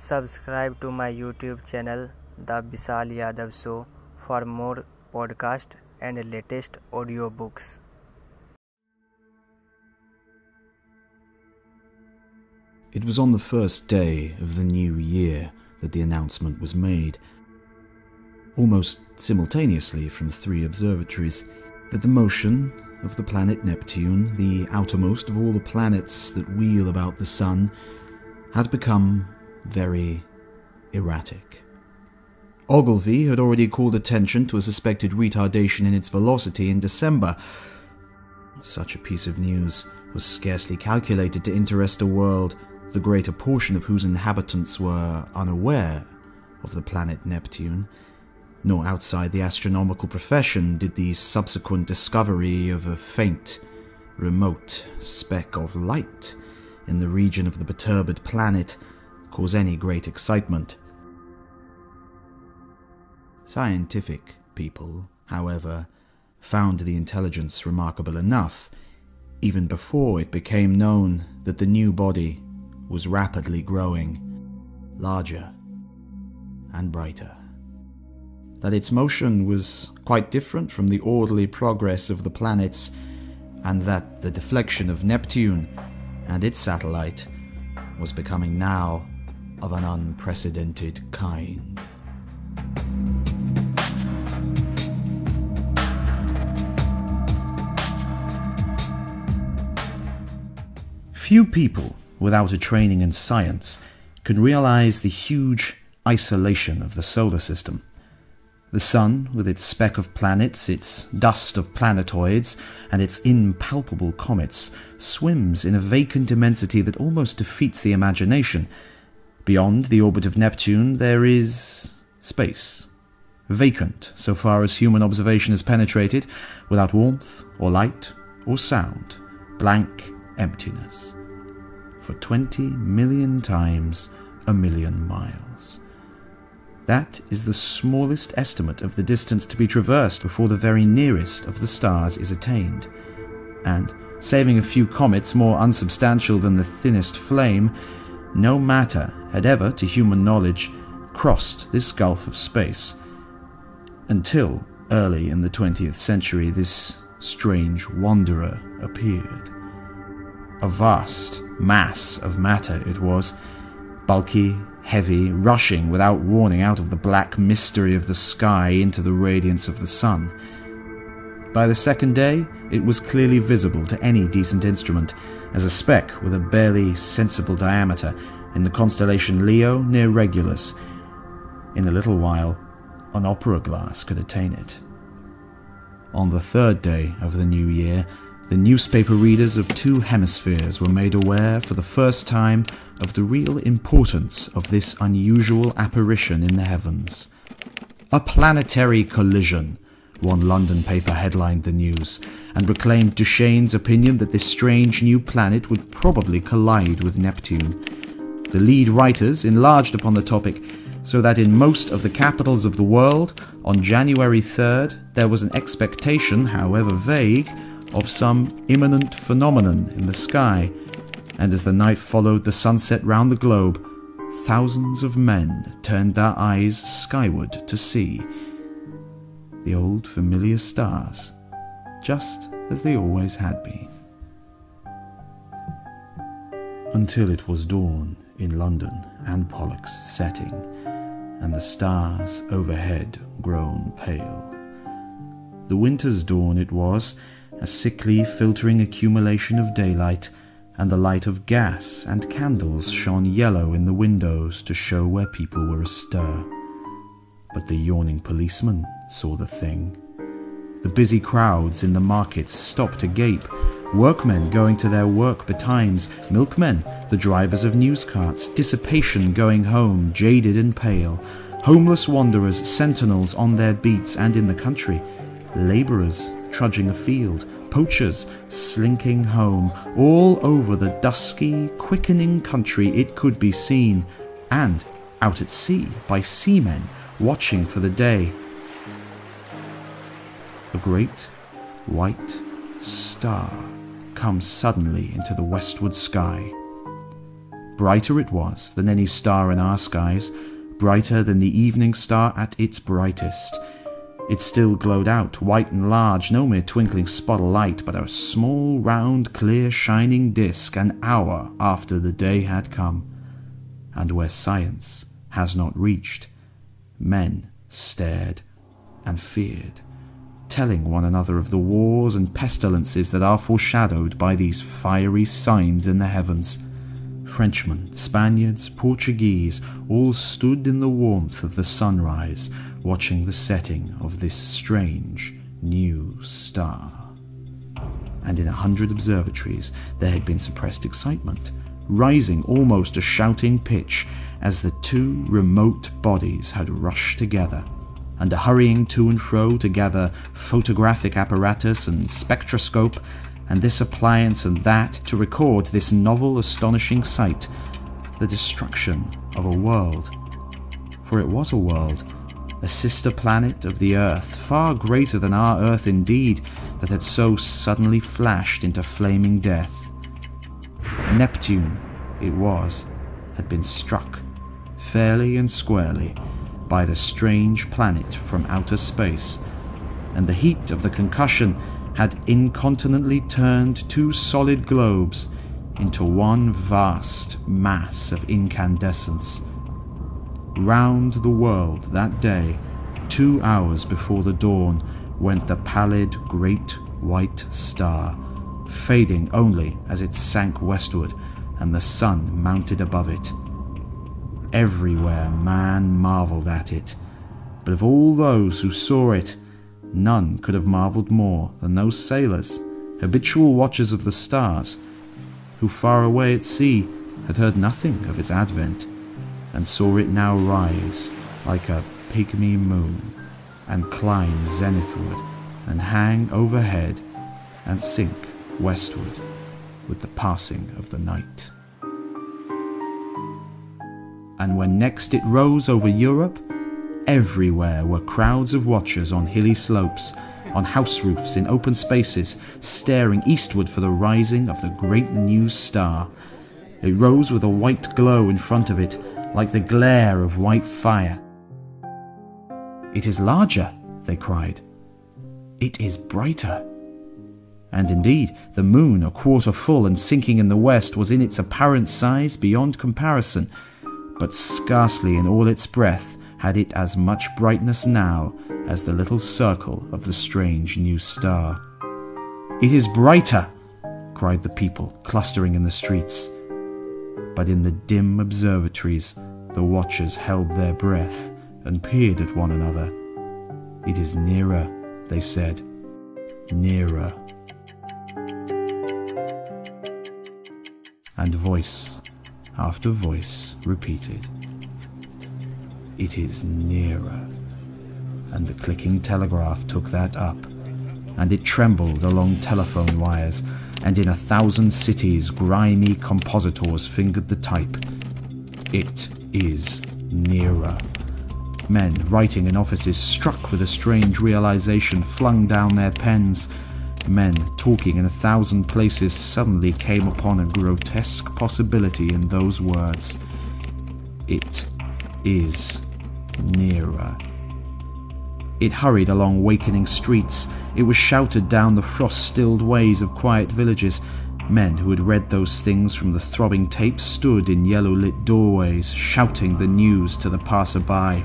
Subscribe to my YouTube channel The Vishal Yadav Show for more podcast and latest audiobooks. It was on the first day of the new year that the announcement was made, almost simultaneously from three observatories, that the motion of the planet Neptune, the outermost of all the planets that wheel about the Sun, had become very erratic. Ogilvy had already called attention to a suspected retardation in its velocity in December. Such a piece of news was scarcely calculated to interest a world the greater portion of whose inhabitants were unaware of the planet Neptune, nor outside the astronomical profession did the subsequent discovery of a faint, remote speck of light in the region of the perturbed planet cause any great excitement. Scientific people, however, found the intelligence remarkable enough, even before it became known that the new body was rapidly growing, larger and brighter. That its motion was quite different from the orderly progress of the planets, and that the deflection of Neptune and its satellite was becoming now of an unprecedented kind. Few people without a training in science can realize the huge isolation of the solar system. The Sun, with its speck of planets, its dust of planetoids, and its impalpable comets, swims in a vacant immensity that almost defeats the imagination. Beyond the orbit of Neptune, there is space. Vacant, so far as human observation has penetrated, without warmth, or light, or sound. Blank emptiness for 20 million times a million miles. That is the smallest estimate of the distance to be traversed before the very nearest of the stars is attained. And, saving a few comets more unsubstantial than the thinnest flame, no matter had ever, to human knowledge, crossed this gulf of space. Until early in the 20th century, this strange wanderer appeared. A vast mass of matter it was, bulky, heavy, rushing without warning out of the black mystery of the sky into the radiance of the sun. By the second day, it was clearly visible to any decent instrument as a speck with a barely sensible diameter in the constellation Leo near Regulus. In a little while, an opera glass could attain it. On the third day of the new year, the newspaper readers of two hemispheres were made aware for the first time of the real importance of this unusual apparition in the heavens. A planetary collision, one London paper headlined the news, and proclaimed Duchaine's opinion that this strange new planet would probably collide with Neptune. The lead writers enlarged upon the topic so that in most of the capitals of the world, on January 3rd, there was an expectation, however vague, of some imminent phenomenon in the sky, and as the night followed the sunset round the globe, thousands of men turned their eyes skyward to see. The old familiar stars, just as they always had been. Until it was dawn in London and Pollux setting, and the stars overhead grown pale. The winter's dawn it was, a sickly, filtering accumulation of daylight, and the light of gas and candles shone yellow in the windows to show where people were astir. But the yawning policeman saw the thing. The busy crowds in the markets stopped to gape, workmen going to their work betimes, milkmen, the drivers of news carts, dissipation going home, jaded and pale, homeless wanderers, sentinels on their beats and in the country, labourers trudging afield, poachers slinking home, all over the dusky, quickening country it could be seen, and out at sea by seamen watching for the day. A great white star comes suddenly into the westward sky. Brighter it was than any star in our skies, brighter than the evening star at its brightest. It still glowed out, white and large, no mere twinkling spot of light, but a small, round, clear, shining disk, an hour after the day had come. And where science has not reached, men stared and feared, telling one another of the wars and pestilences that are foreshadowed by these fiery signs in the heavens. Frenchmen, Spaniards, Portuguese, all stood in the warmth of the sunrise, watching the setting of this strange new star. And in a hundred observatories there had been suppressed excitement, rising almost to shouting pitch as the two remote bodies had rushed together, and a hurrying to and fro to gather photographic apparatus and spectroscope and this appliance and that to record this novel, astonishing sight the destruction of a world. For it was a world, a sister planet of the Earth, far greater than our Earth indeed, that had so suddenly flashed into flaming death. Neptune, it was, had been struck, fairly and squarely, by the strange planet from outer space, and the heat of the concussion had incontinently turned two solid globes into one vast mass of incandescence. Round the world that day, two hours before the dawn, went the pallid great white star, fading only as it sank westward and the sun mounted above it. Everywhere man marvelled at it, but of all those who saw it, None could have marvelled more than those sailors, habitual watchers of the stars, who far away at sea had heard nothing of its advent, and saw it now rise like a pygmy moon, and climb zenithward, and hang overhead, and sink westward with the passing of the night. And when next it rose over Europe, Everywhere were crowds of watchers on hilly slopes, on house roofs, in open spaces, staring eastward for the rising of the great new star. It rose with a white glow in front of it, like the glare of white fire. It is larger, they cried. It is brighter. And indeed, the moon, a quarter full and sinking in the west, was in its apparent size beyond comparison, but scarcely in all its breadth had it as much brightness now as the little circle of the strange new star. It is brighter! cried the people clustering in the streets. But in the dim observatories, the watchers held their breath and peered at one another. It is nearer, they said. Nearer. And voice after voice repeated. It is nearer. And the clicking telegraph took that up, and it trembled along telephone wires, and in a thousand cities grimy compositors fingered the type. It is nearer. Men writing in offices, struck with a strange realization, flung down their pens. Men talking in a thousand places suddenly came upon a grotesque possibility in those words. It is nearer. It hurried along wakening streets. It was shouted down the frost stilled ways of quiet villages. Men who had read those things from the throbbing tapes stood in yellow lit doorways, shouting the news to the passer by.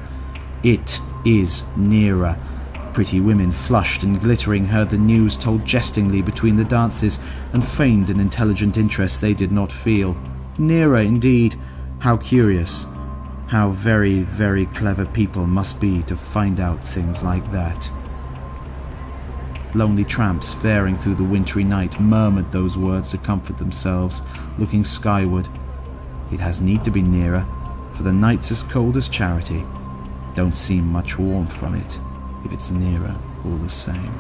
It is nearer. Pretty women, flushed and glittering, heard the news told jestingly between the dances and feigned an intelligent interest they did not feel. Nearer, indeed. How curious. How very, very clever people must be to find out things like that. Lonely tramps faring through the wintry night murmured those words to comfort themselves, looking skyward. It has need to be nearer, for the night's as cold as charity. Don't seem much warmth from it, if it's nearer all the same.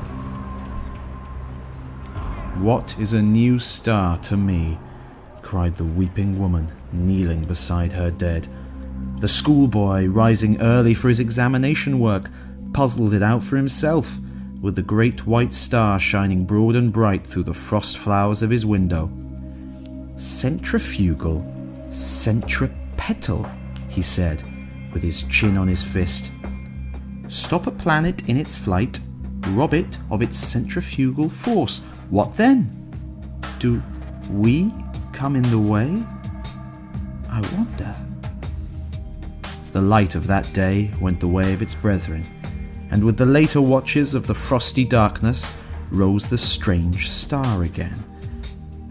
What is a new star to me? cried the weeping woman, kneeling beside her dead. The schoolboy, rising early for his examination work, puzzled it out for himself, with the great white star shining broad and bright through the frost flowers of his window. Centrifugal, Centripetal, he said, with his chin on his fist. Stop a planet in its flight, rob it of its centrifugal force. What then? Do we come in the way? I wonder. The light of that day went the way of its brethren, and with the later watches of the frosty darkness rose the strange star again.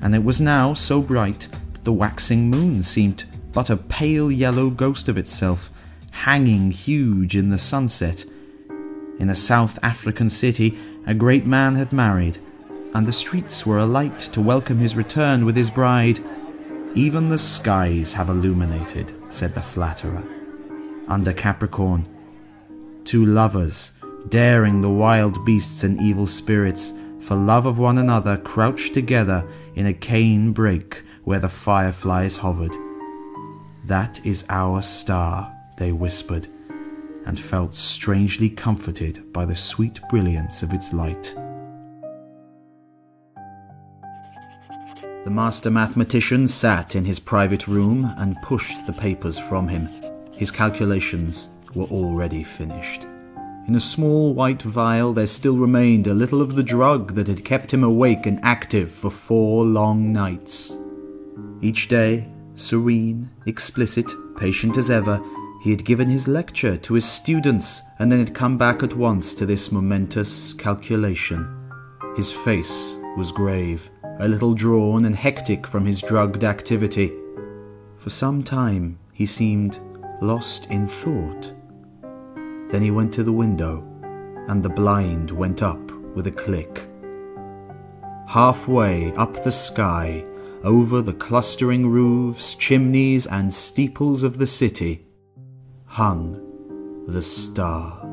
And it was now so bright that the waxing moon seemed but a pale yellow ghost of itself, hanging huge in the sunset. In a South African city, a great man had married, and the streets were alight to welcome his return with his bride. Even the skies have illuminated, said the flatterer. Under Capricorn, two lovers, daring the wild beasts and evil spirits, for love of one another, crouched together in a cane brake where the fireflies hovered. That is our star, they whispered, and felt strangely comforted by the sweet brilliance of its light. The master mathematician sat in his private room and pushed the papers from him. His calculations were already finished. In a small white vial there still remained a little of the drug that had kept him awake and active for four long nights. Each day, serene, explicit, patient as ever, he had given his lecture to his students and then had come back at once to this momentous calculation. His face was grave, a little drawn and hectic from his drugged activity. For some time he seemed lost in thought. Then he went to the window, and the blind went up with a click. Halfway up the sky, over the clustering roofs, chimneys, and steeples of the city, hung the star.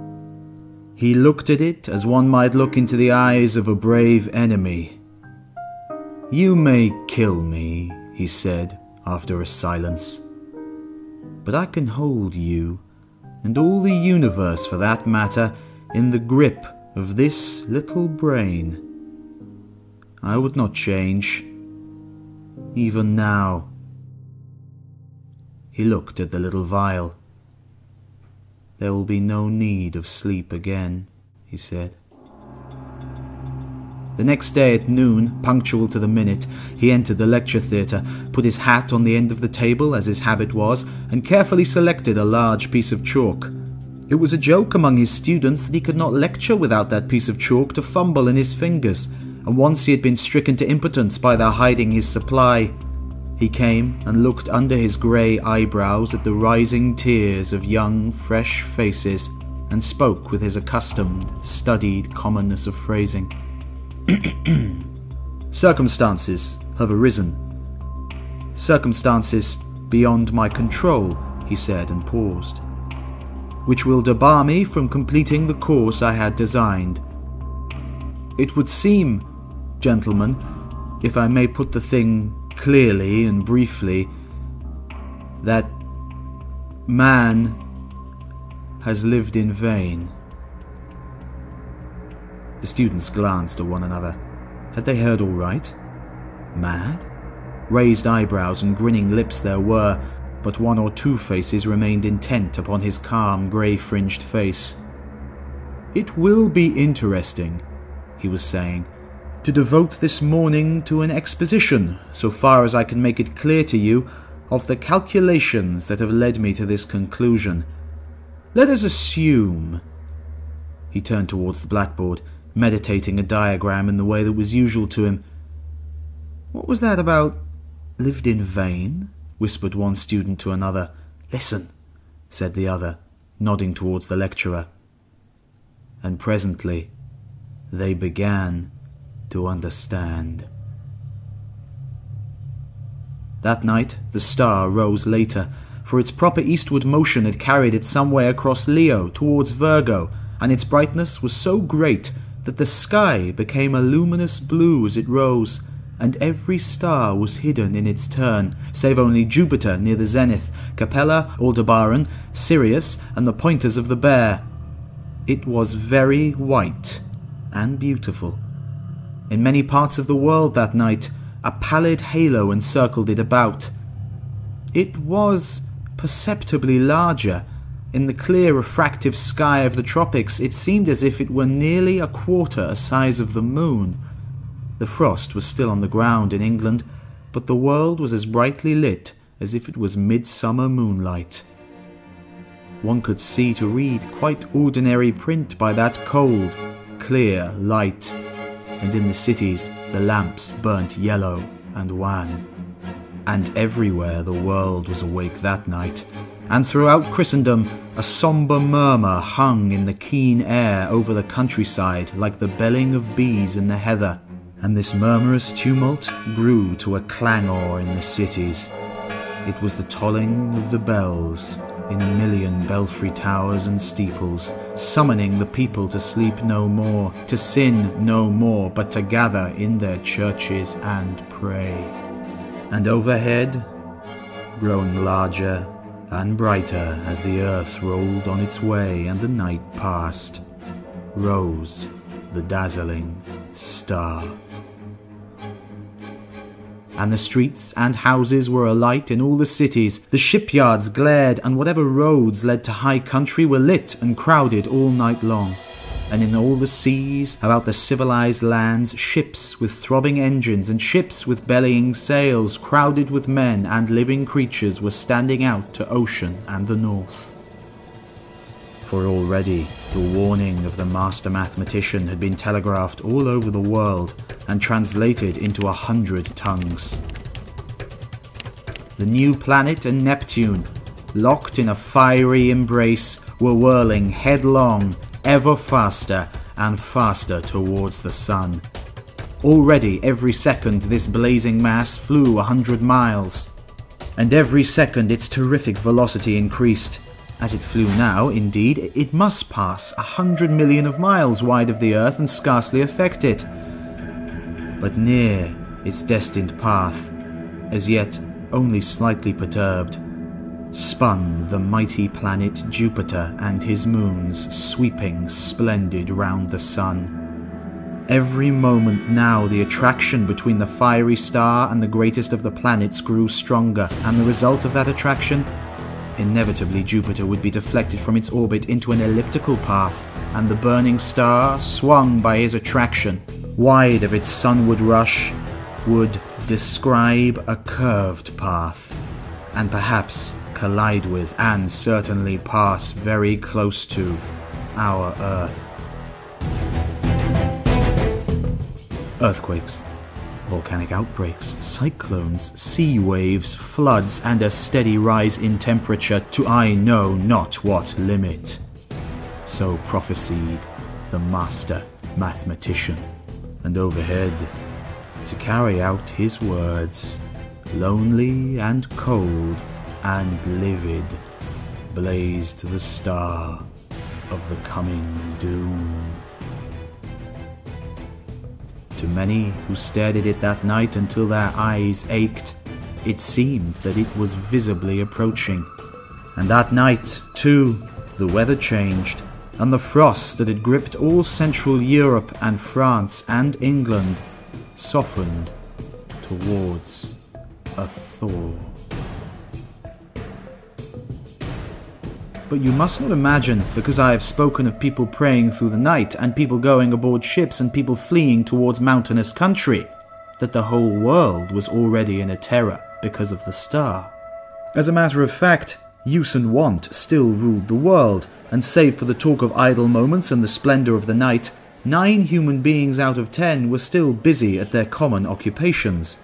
He looked at it as one might look into the eyes of a brave enemy. You may kill me, he said after a silence, but I can hold you, and all the universe for that matter, in the grip of this little brain. I would not change, even now. He looked at the little vial. There will be no need of sleep again, he said. The next day at noon, punctual to the minute, he entered the lecture theatre, put his hat on the end of the table as his habit was, and carefully selected a large piece of chalk. It was a joke among his students that he could not lecture without that piece of chalk to fumble in his fingers, and once he had been stricken to impotence by their hiding his supply. He came and looked under his grey eyebrows at the rising tiers of young, fresh faces, and spoke with his accustomed, studied commonness of phrasing. Circumstances have arisen. Circumstances beyond my control, he said and paused, which will debar me from completing the course I had designed. It would seem, gentlemen, if I may put the thing clearly and briefly, that man has lived in vain. The students glanced at one another. Had they heard aright? Mad? Raised eyebrows and grinning lips there were, but one or two faces remained intent upon his calm, grey fringed face. It will be interesting, he was saying, to devote this morning to an exposition, so far as I can make it clear to you, of the calculations that have led me to this conclusion. Let us assume. He turned towards the blackboard meditating a diagram in the way that was usual to him. What was that about lived in vain? whispered one student to another. Listen, said the other, nodding towards the lecturer. And presently they began to understand. That night the star rose later, for its proper eastward motion had carried it some way across Leo towards Virgo, and its brightness was so great that the sky became a luminous blue as it rose, and every star was hidden in its turn, save only Jupiter near the zenith, Capella, Aldebaran, Sirius, and the pointers of the Bear. It was very white and beautiful. In many parts of the world that night, a pallid halo encircled it about. It was perceptibly larger. In the clear refractive sky of the tropics, it seemed as if it were nearly a quarter a size of the moon. The frost was still on the ground in England, but the world was as brightly lit as if it was midsummer moonlight. One could see to read quite ordinary print by that cold, clear light, and in the cities the lamps burnt yellow and wan. And everywhere the world was awake that night, and throughout Christendom a sombre murmur hung in the keen air over the countryside like the belling of bees in the heather, and this murmurous tumult grew to a clangour in the cities. It was the tolling of the bells in a million belfry towers and steeples, summoning the people to sleep no more, to sin no more, but to gather in their churches and pray. And overhead, growing larger and brighter as the earth rolled on its way and the night passed, rose the dazzling star and the streets and houses were alight in all the cities. The shipyards glared, and whatever roads led to high country were lit and crowded all night long. And in all the seas about the civilized lands, ships with throbbing engines and ships with bellying sails, crowded with men and living creatures, were standing out to ocean and the north for already the warning of the master mathematician had been telegraphed all over the world and translated into a hundred tongues. The new planet and Neptune, locked in a fiery embrace, were whirling headlong, ever faster and faster towards the sun. Already, every second, this blazing mass flew a hundred miles, and every second its terrific velocity increased as it flew now, indeed, it must pass a hundred million of miles wide of the earth and scarcely affect it. But near its destined path, as yet only slightly perturbed, spun the mighty planet Jupiter and his moons, sweeping splendid round the sun. Every moment now the attraction between the fiery star and the greatest of the planets grew stronger, and the result of that attraction Inevitably, Jupiter would be deflected from its orbit into an elliptical path, and the burning star, swung by his attraction, wide of its sunward rush, would describe a curved path, and perhaps collide with, and certainly pass very close to, our Earth. Earthquakes volcanic outbreaks, cyclones, sea waves, floods, and a steady rise in temperature to I know not what limit. So prophesied the master mathematician. And overhead, to carry out his words, lonely and cold and livid, blazed the star of the coming doom. To many who stared at it that night until their eyes ached, it seemed that it was visibly approaching. And that night, too, the weather changed, and the frost that had gripped all Central Europe and France and England softened towards a thaw. But you must not imagine, because I have spoken of people praying through the night, and people going aboard ships, and people fleeing towards mountainous country, that the whole world was already in a terror because of the star. As a matter of fact, use and want still ruled the world, and save for the talk of idle moments and the splendour of the night, nine human beings out of ten were still busy at their common occupations.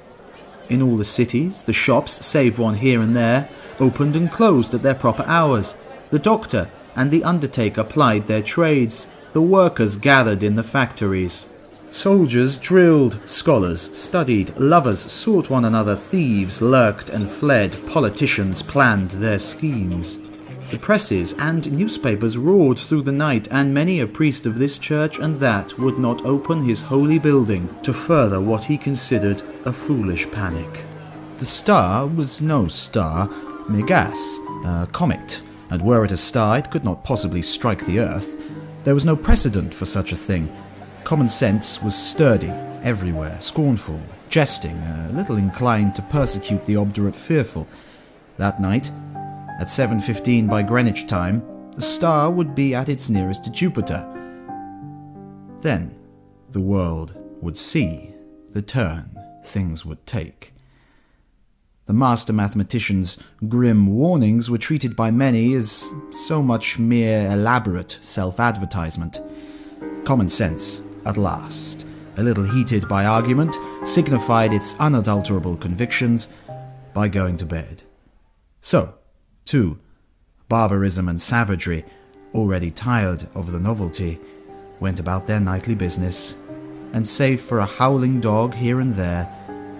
In all the cities, the shops, save one here and there, opened and closed at their proper hours, the doctor and the undertaker plied their trades. The workers gathered in the factories. Soldiers drilled, scholars studied, lovers sought one another, thieves lurked and fled, politicians planned their schemes. The presses and newspapers roared through the night, and many a priest of this church and that would not open his holy building to further what he considered a foolish panic. The star was no star, Megas, a uh, comet, and were it a star, it could not possibly strike the earth. There was no precedent for such a thing. Common sense was sturdy, everywhere, scornful, jesting, a little inclined to persecute the obdurate fearful. That night, at 7:15 by Greenwich time, the star would be at its nearest to Jupiter. Then the world would see the turn things would take. The master mathematician's grim warnings were treated by many as so much mere elaborate self advertisement. Common sense, at last, a little heated by argument, signified its unadulterable convictions by going to bed. So, too, barbarism and savagery, already tired of the novelty, went about their nightly business, and save for a howling dog here and there,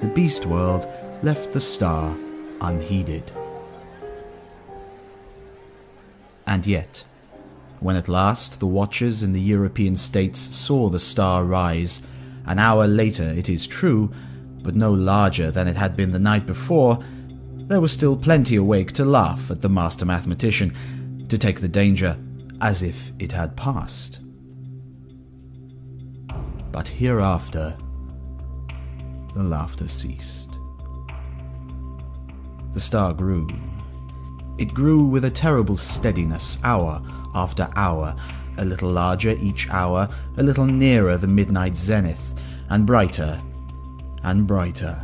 the beast world left the star unheeded. And yet, when at last the watchers in the European states saw the star rise, an hour later it is true, but no larger than it had been the night before, there was still plenty awake to laugh at the master mathematician, to take the danger as if it had passed. But hereafter, the laughter ceased. The star grew. It grew with a terrible steadiness, hour after hour, a little larger each hour, a little nearer the midnight zenith, and brighter and brighter,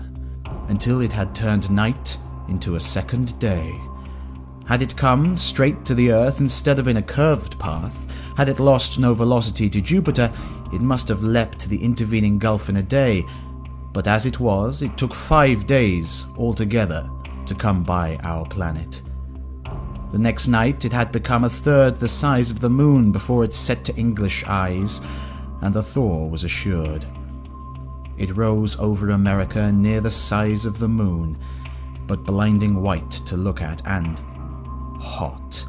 until it had turned night into a second day. Had it come straight to the earth instead of in a curved path, had it lost no velocity to Jupiter, it must have leapt the intervening gulf in a day. But as it was, it took five days altogether to come by our planet. The next night it had become a third the size of the moon before it set to English eyes, and the thaw was assured. It rose over America near the size of the moon, but blinding white to look at and hot.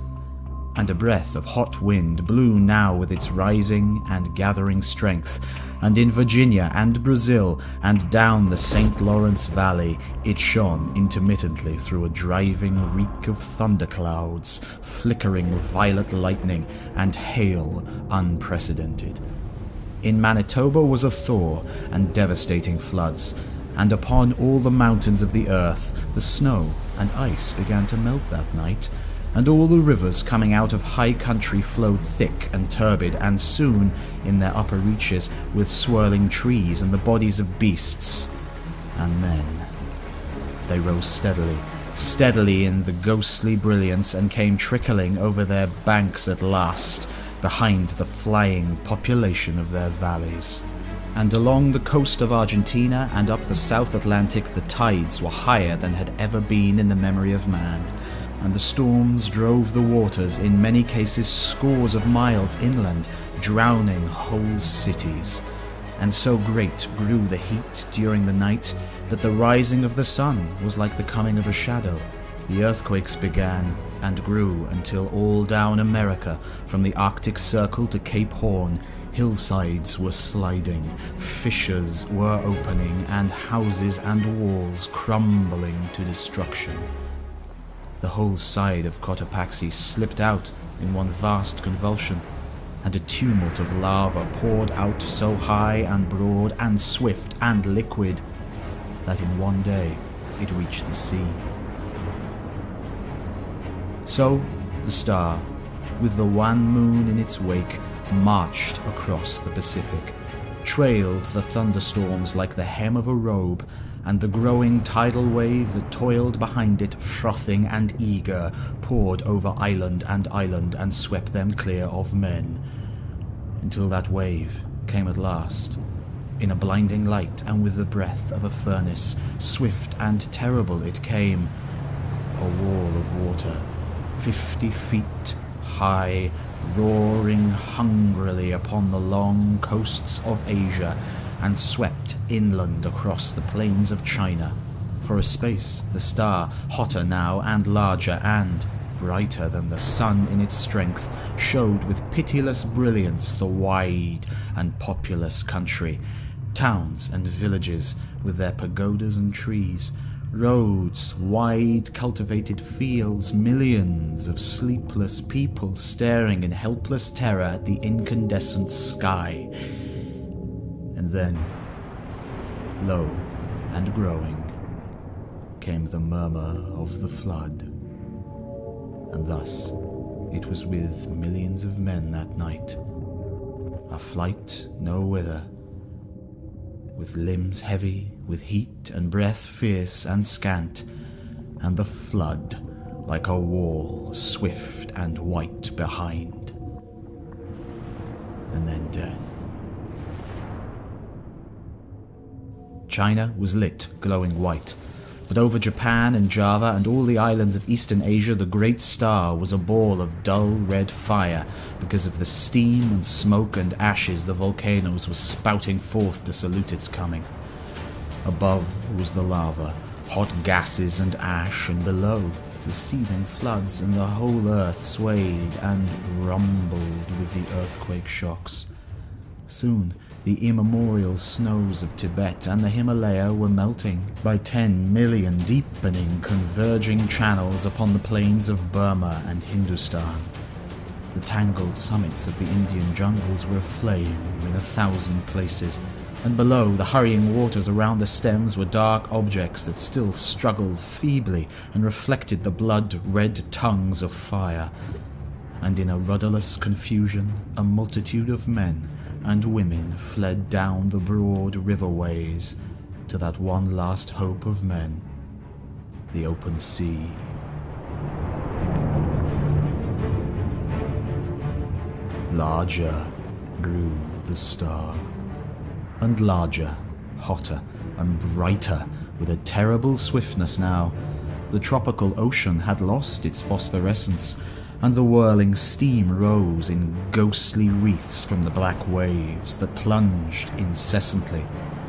And a breath of hot wind blew now with its rising and gathering strength, and in Virginia and Brazil and down the St. Lawrence Valley it shone intermittently through a driving reek of thunderclouds, flickering violet lightning, and hail unprecedented. In Manitoba was a thaw and devastating floods, and upon all the mountains of the earth the snow and ice began to melt that night, and all the rivers coming out of high country flowed thick and turbid, and soon, in their upper reaches, with swirling trees and the bodies of beasts and men. They rose steadily, steadily in the ghostly brilliance, and came trickling over their banks at last, behind the flying population of their valleys and along the coast of Argentina and up the South Atlantic the tides were higher than had ever been in the memory of man, and the storms drove the waters in many cases scores of miles inland, drowning whole cities. And so great grew the heat during the night that the rising of the sun was like the coming of a shadow. The earthquakes began and grew until all down America, from the Arctic Circle to Cape Horn, Hillsides were sliding, fissures were opening, and houses and walls crumbling to destruction. The whole side of Cotopaxi slipped out in one vast convulsion, and a tumult of lava poured out so high and broad and swift and liquid that in one day it reached the sea. So the star, with the wan moon in its wake, marched across the Pacific, trailed the thunderstorms like the hem of a robe, and the growing tidal wave that toiled behind it, frothing and eager, poured over island and island and swept them clear of men. Until that wave came at last, in a blinding light and with the breath of a furnace, swift and terrible it came, a wall of water, fifty feet high, roaring hungrily upon the long coasts of Asia, and swept inland across the plains of China. For a space, the star, hotter now and larger and brighter than the sun in its strength, showed with pitiless brilliance the wide and populous country, towns and villages with their pagodas and trees, roads, wide cultivated fields, millions of sleepless people staring in helpless terror at the incandescent sky. And then, low and growing, came the murmur of the flood. And thus it was with millions of men that night. A flight no whither, with limbs heavy with heat and breath fierce and scant, and the flood like a wall swift and white behind. And then death. China was lit, glowing white. But over Japan and Java and all the islands of Eastern Asia, the great star was a ball of dull red fire because of the steam and smoke and ashes the volcanoes were spouting forth to salute its coming. Above was the lava, hot gases and ash, and below the seething floods, and the whole earth swayed and rumbled with the earthquake shocks. Soon the immemorial snows of Tibet and the Himalaya were melting by 10 million deepening, converging channels upon the plains of Burma and Hindustan. The tangled summits of the Indian jungles were aflame in a thousand places, and below the hurrying waters around the stems were dark objects that still struggled feebly and reflected the blood red tongues of fire. And in a rudderless confusion, a multitude of men and women fled down the broad riverways to that one last hope of men, the open sea. Larger grew the star, and larger, hotter, and brighter, with a terrible swiftness now. The tropical ocean had lost its phosphorescence, and the whirling steam rose in ghostly wreaths from the black waves that plunged incessantly,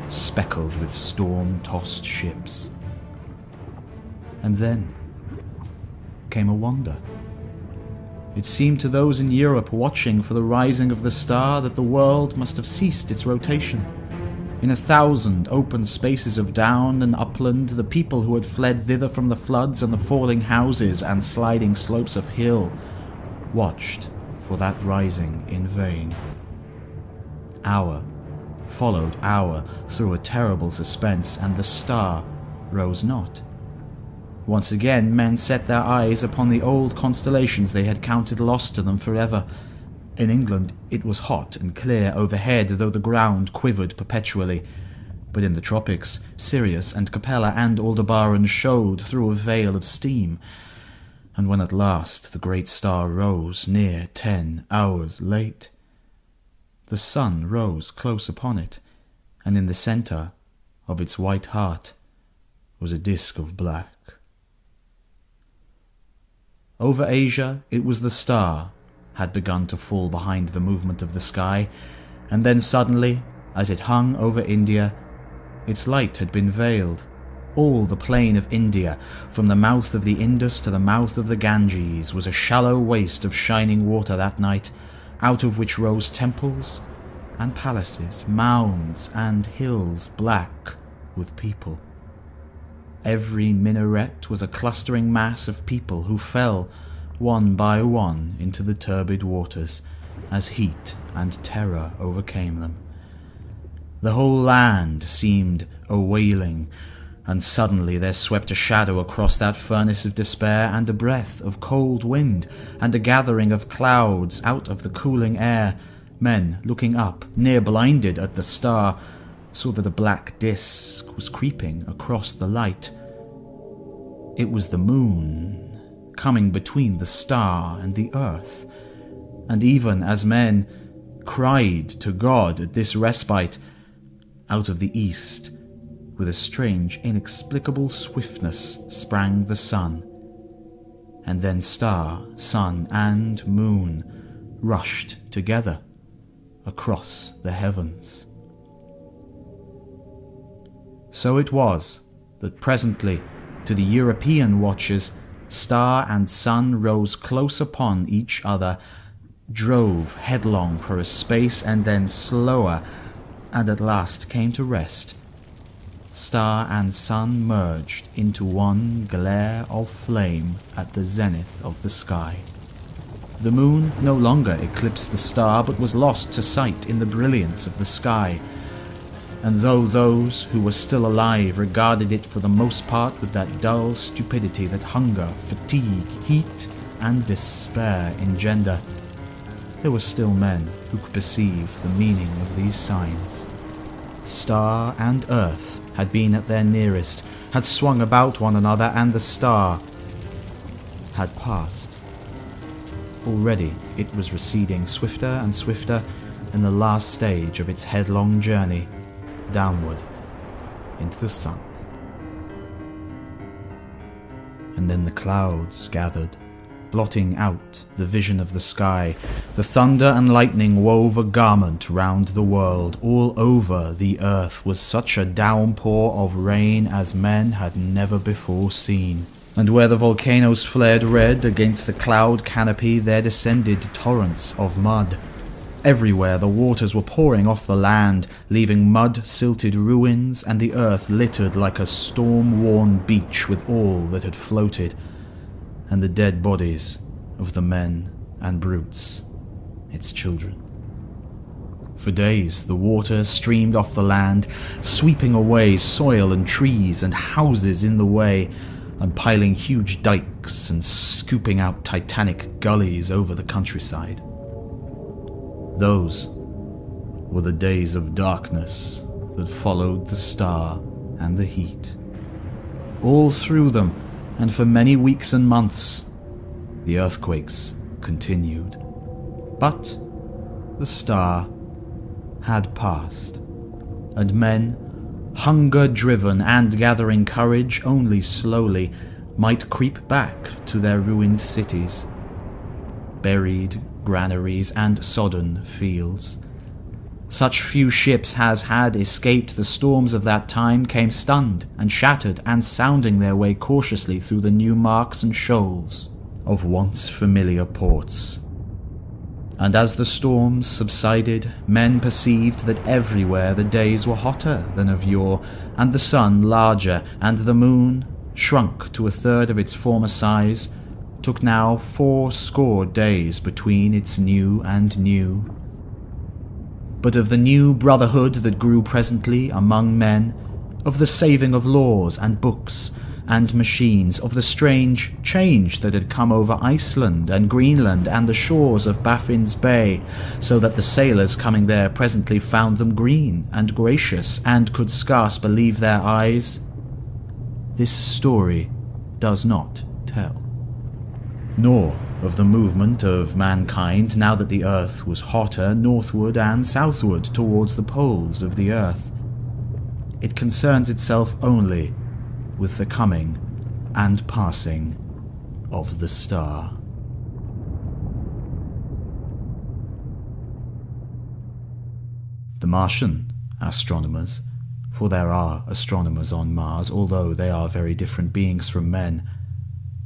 speckled with storm tossed ships. And then came a wonder. It seemed to those in Europe watching for the rising of the star that the world must have ceased its rotation. In a thousand open spaces of down and upland, the people who had fled thither from the floods and the falling houses and sliding slopes of hill watched for that rising in vain. Hour followed hour through a terrible suspense, and the star rose not. Once again, men set their eyes upon the old constellations they had counted lost to them forever. In England, it was hot and clear overhead, though the ground quivered perpetually. But in the tropics, Sirius and Capella and Aldebaran showed through a veil of steam. And when at last the great star rose near ten hours late, the sun rose close upon it, and in the centre of its white heart was a disk of black. Over Asia it was the star had begun to fall behind the movement of the sky, and then suddenly, as it hung over India, its light had been veiled. All the plain of India, from the mouth of the Indus to the mouth of the Ganges, was a shallow waste of shining water that night, out of which rose temples and palaces, mounds and hills black with people. Every minaret was a clustering mass of people who fell one by one into the turbid waters as heat and terror overcame them. The whole land seemed a wailing, and suddenly there swept a shadow across that furnace of despair, and a breath of cold wind, and a gathering of clouds out of the cooling air. Men, looking up, near blinded at the star, saw that a black disk was creeping across the light. It was the moon, coming between the star and the earth. And even as men cried to God at this respite, out of the east, with a strange, inexplicable swiftness, sprang the sun. And then star, sun, and moon rushed together across the heavens. So it was that presently, to the European watchers, star and sun rose close upon each other, drove headlong for a space, and then slower, and at last came to rest. Star and sun merged into one glare of flame at the zenith of the sky. The moon no longer eclipsed the star, but was lost to sight in the brilliance of the sky and though those who were still alive regarded it for the most part with that dull stupidity that hunger, fatigue, heat, and despair engender, there were still men who could perceive the meaning of these signs. Star and earth had been at their nearest, had swung about one another, and the star had passed. Already it was receding swifter and swifter in the last stage of its headlong journey downward into the sun. And then the clouds gathered blotting out the vision of the sky. The thunder and lightning wove a garment round the world. All over the earth was such a downpour of rain as men had never before seen. And where the volcanoes flared red against the cloud canopy, there descended torrents of mud. Everywhere the waters were pouring off the land, leaving mud silted ruins and the earth littered like a storm worn beach with all that had floated and the dead bodies of the men and brutes, its children. For days the water streamed off the land, sweeping away soil and trees and houses in the way, and piling huge dikes and scooping out titanic gullies over the countryside. Those were the days of darkness that followed the star and the heat. All through them, and for many weeks and months, the earthquakes continued. But the star had passed, and men, hunger driven and gathering courage only slowly, might creep back to their ruined cities, buried granaries, and sodden fields. Such few ships as had escaped the storms of that time came stunned and shattered and sounding their way cautiously through the new marks and shoals of once familiar ports. And as the storms subsided, men perceived that everywhere the days were hotter than of yore, and the sun larger, and the moon, shrunk to a third of its former size, took now four score days between its new and new but of the new brotherhood that grew presently among men, of the saving of laws and books and machines, of the strange change that had come over Iceland and Greenland and the shores of Baffin's Bay, so that the sailors coming there presently found them green and gracious and could scarce believe their eyes. This story does not tell. Nor of the movement of mankind now that the earth was hotter northward and southward towards the poles of the earth. It concerns itself only with the coming and passing of the star. The Martian astronomers, for there are astronomers on Mars, although they are very different beings from men,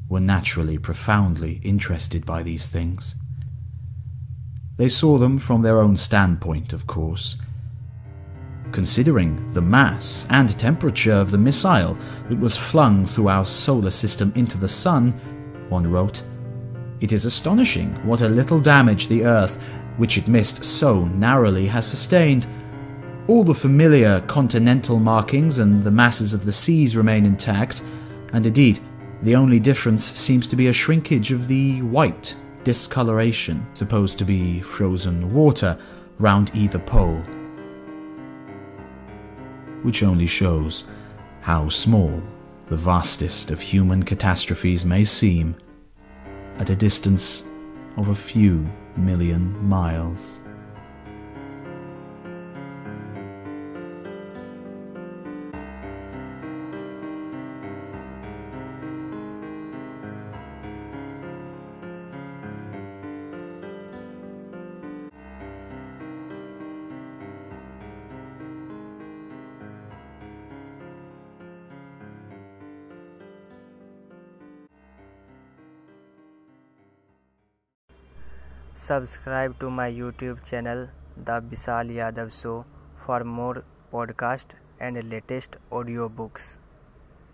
were naturally profoundly interested by these things. They saw them from their own standpoint, of course. Considering the mass and temperature of the missile that was flung through our solar system into the Sun, one wrote, it is astonishing what a little damage the Earth, which it missed so narrowly, has sustained. All the familiar continental markings and the masses of the seas remain intact, and indeed the only difference seems to be a shrinkage of the white discoloration, supposed to be frozen water, round either pole. Which only shows how small the vastest of human catastrophes may seem at a distance of a few million miles. Subscribe to my YouTube channel The Vishal Yadav Show for more podcast and latest audiobooks.